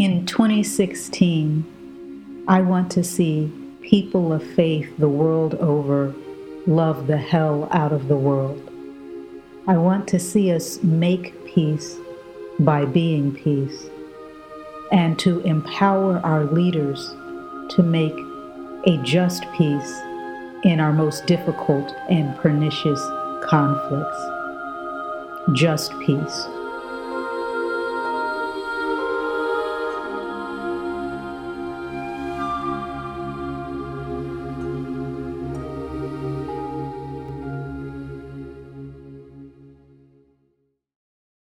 In 2016, I want to see people of faith the world over love the hell out of the world. I want to see us make peace by being peace and to empower our leaders to make a just peace in our most difficult and pernicious conflicts. Just peace.